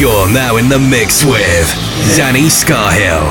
You're now in the mix with Danny Scahill.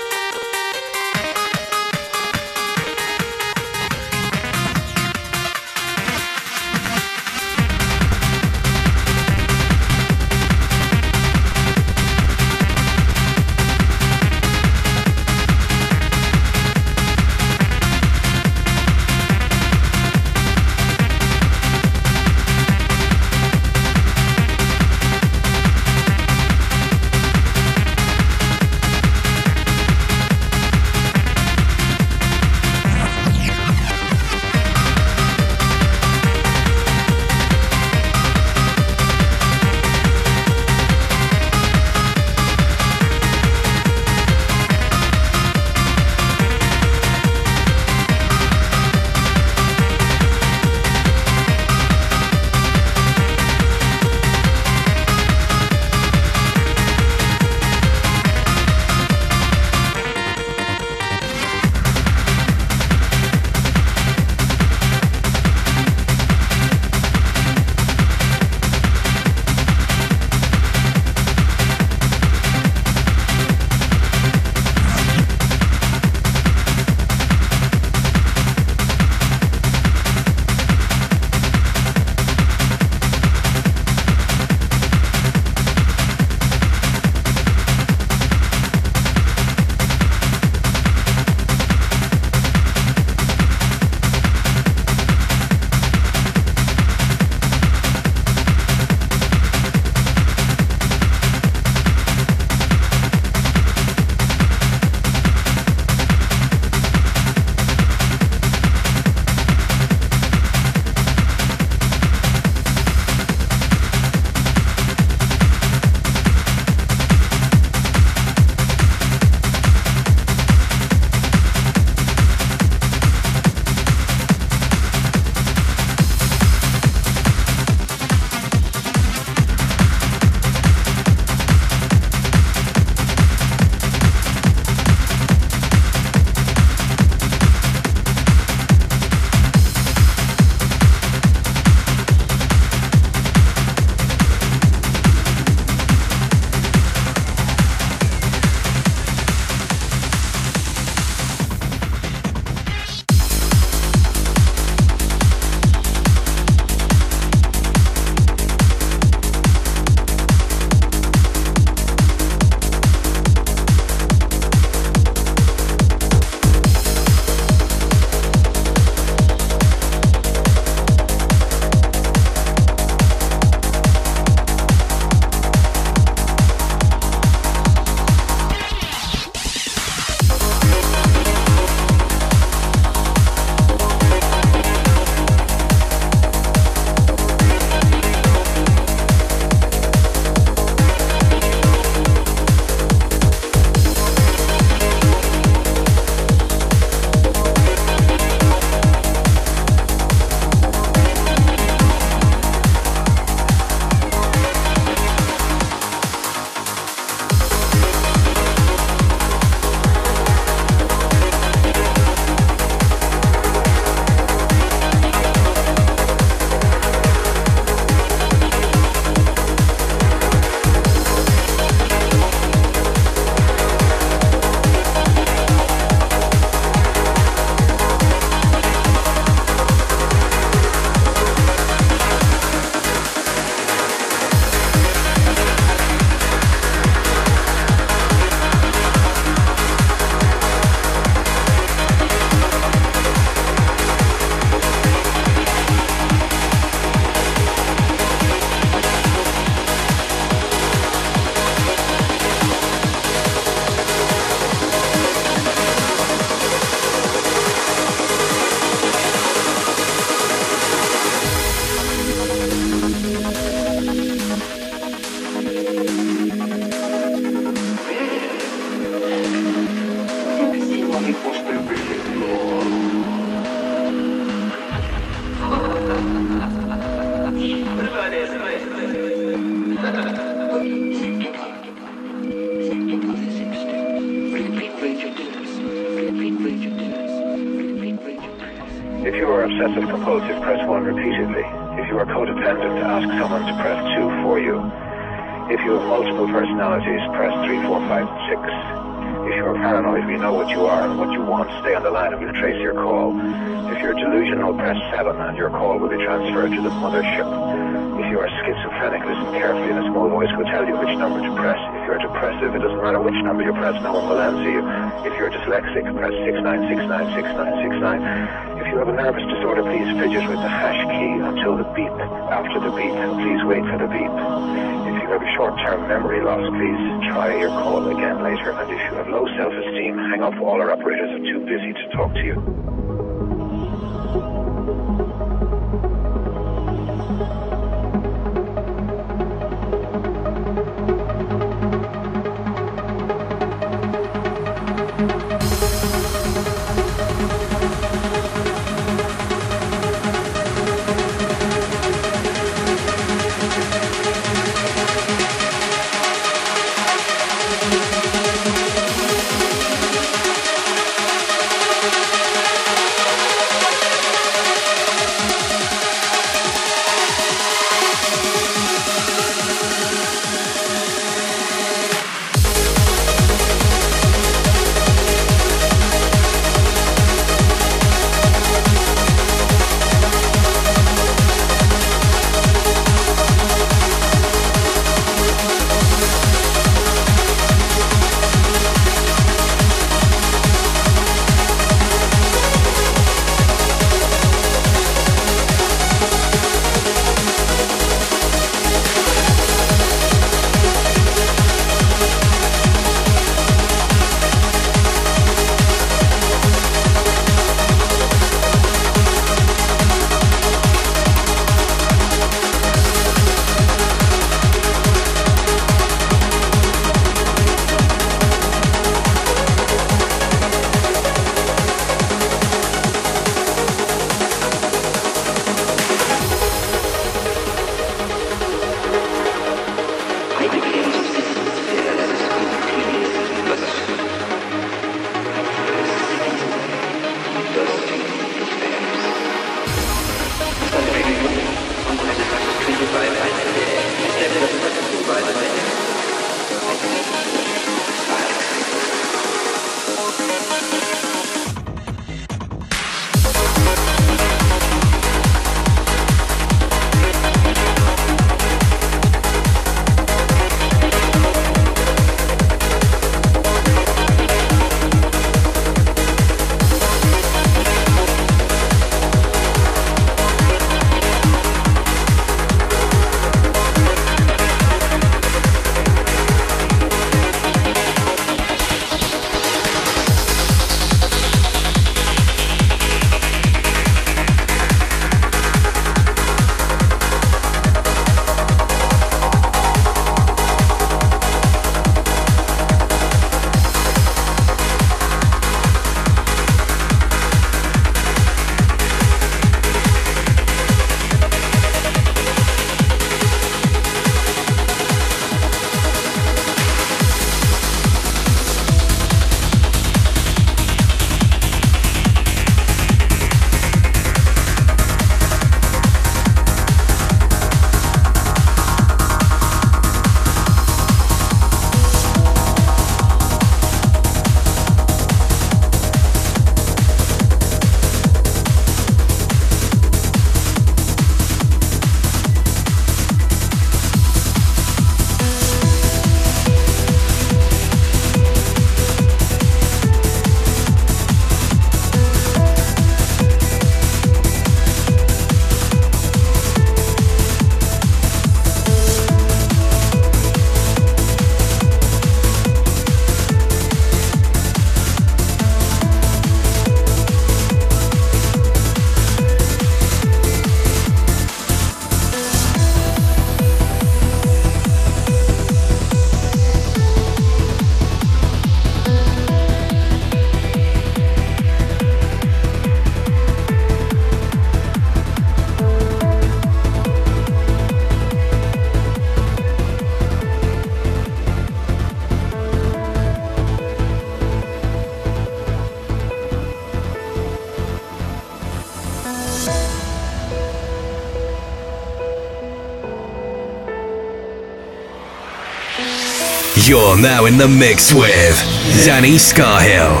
Now in the mix with Danny Scahill.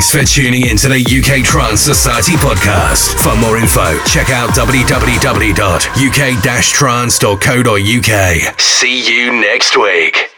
Thanks for tuning in to the UK Trance Society podcast. For more info, check out www.uk-trance.co.uk. See you next week.